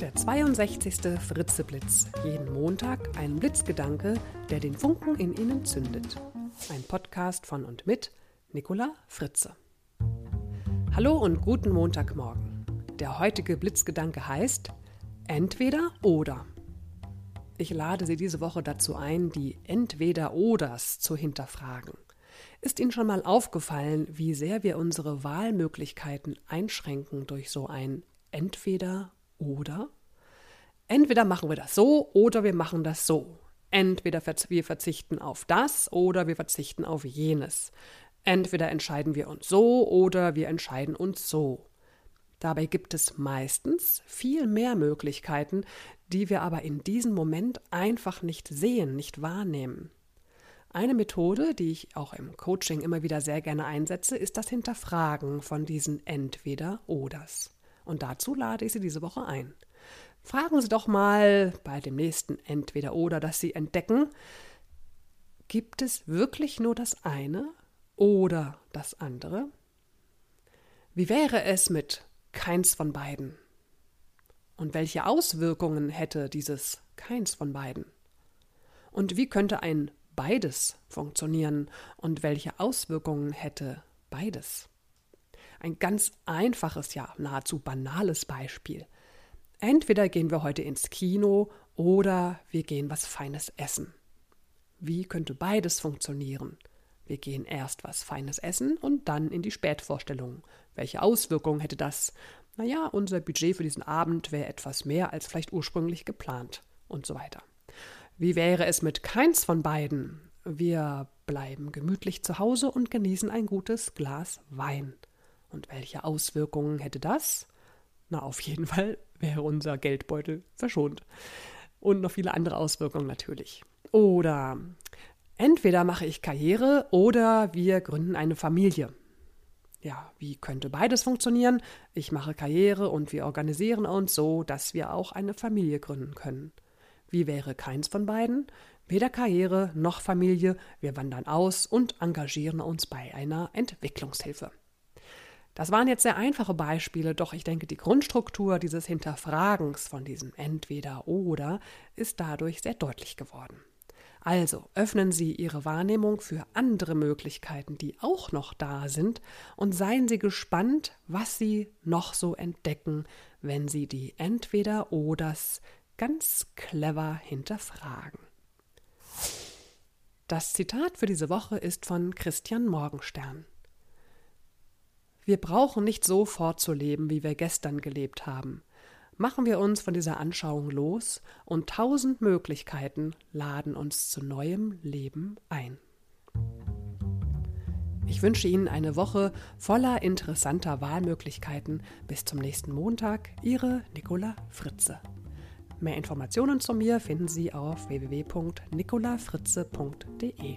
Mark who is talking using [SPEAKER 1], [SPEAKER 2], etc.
[SPEAKER 1] Der 62. Fritzeblitz. Jeden Montag ein Blitzgedanke, der den Funken in Ihnen zündet. Ein Podcast von und mit Nicola Fritze. Hallo und guten Montagmorgen. Der heutige Blitzgedanke heißt Entweder oder. Ich lade Sie diese Woche dazu ein, die Entweder-Oders zu hinterfragen. Ist Ihnen schon mal aufgefallen, wie sehr wir unsere Wahlmöglichkeiten einschränken durch so ein Entweder oder? Entweder machen wir das so oder wir machen das so. Entweder wir verzichten auf das oder wir verzichten auf jenes. Entweder entscheiden wir uns so oder wir entscheiden uns so. Dabei gibt es meistens viel mehr Möglichkeiten, die wir aber in diesem Moment einfach nicht sehen, nicht wahrnehmen. Eine Methode, die ich auch im Coaching immer wieder sehr gerne einsetze, ist das Hinterfragen von diesen Entweder-Oders. Und dazu lade ich Sie diese Woche ein. Fragen Sie doch mal bei dem nächsten Entweder-Oder, das Sie entdecken, gibt es wirklich nur das eine oder das andere? Wie wäre es mit keins von beiden? Und welche Auswirkungen hätte dieses keins von beiden? Und wie könnte ein beides funktionieren und welche Auswirkungen hätte beides? Ein ganz einfaches, ja nahezu banales Beispiel. Entweder gehen wir heute ins Kino oder wir gehen was Feines essen. Wie könnte beides funktionieren? Wir gehen erst was Feines essen und dann in die Spätvorstellung. Welche Auswirkungen hätte das? Naja, unser Budget für diesen Abend wäre etwas mehr als vielleicht ursprünglich geplant und so weiter. Wie wäre es mit keins von beiden? Wir bleiben gemütlich zu Hause und genießen ein gutes Glas Wein. Und welche Auswirkungen hätte das? Na, auf jeden Fall wäre unser Geldbeutel verschont. Und noch viele andere Auswirkungen natürlich. Oder entweder mache ich Karriere oder wir gründen eine Familie. Ja, wie könnte beides funktionieren? Ich mache Karriere und wir organisieren uns so, dass wir auch eine Familie gründen können. Wie wäre keins von beiden? Weder Karriere noch Familie, wir wandern aus und engagieren uns bei einer Entwicklungshilfe. Das waren jetzt sehr einfache Beispiele, doch ich denke, die Grundstruktur dieses Hinterfragens von diesem Entweder oder ist dadurch sehr deutlich geworden. Also öffnen Sie Ihre Wahrnehmung für andere Möglichkeiten, die auch noch da sind, und seien Sie gespannt, was Sie noch so entdecken, wenn Sie die Entweder-Oders ganz clever hinterfragen. Das Zitat für diese Woche ist von Christian Morgenstern. Wir brauchen nicht so fortzuleben, wie wir gestern gelebt haben. Machen wir uns von dieser Anschauung los und tausend Möglichkeiten laden uns zu neuem Leben ein. Ich wünsche Ihnen eine Woche voller interessanter Wahlmöglichkeiten. Bis zum nächsten Montag, Ihre Nicola Fritze. Mehr Informationen zu mir finden Sie auf www.nicolafritze.de.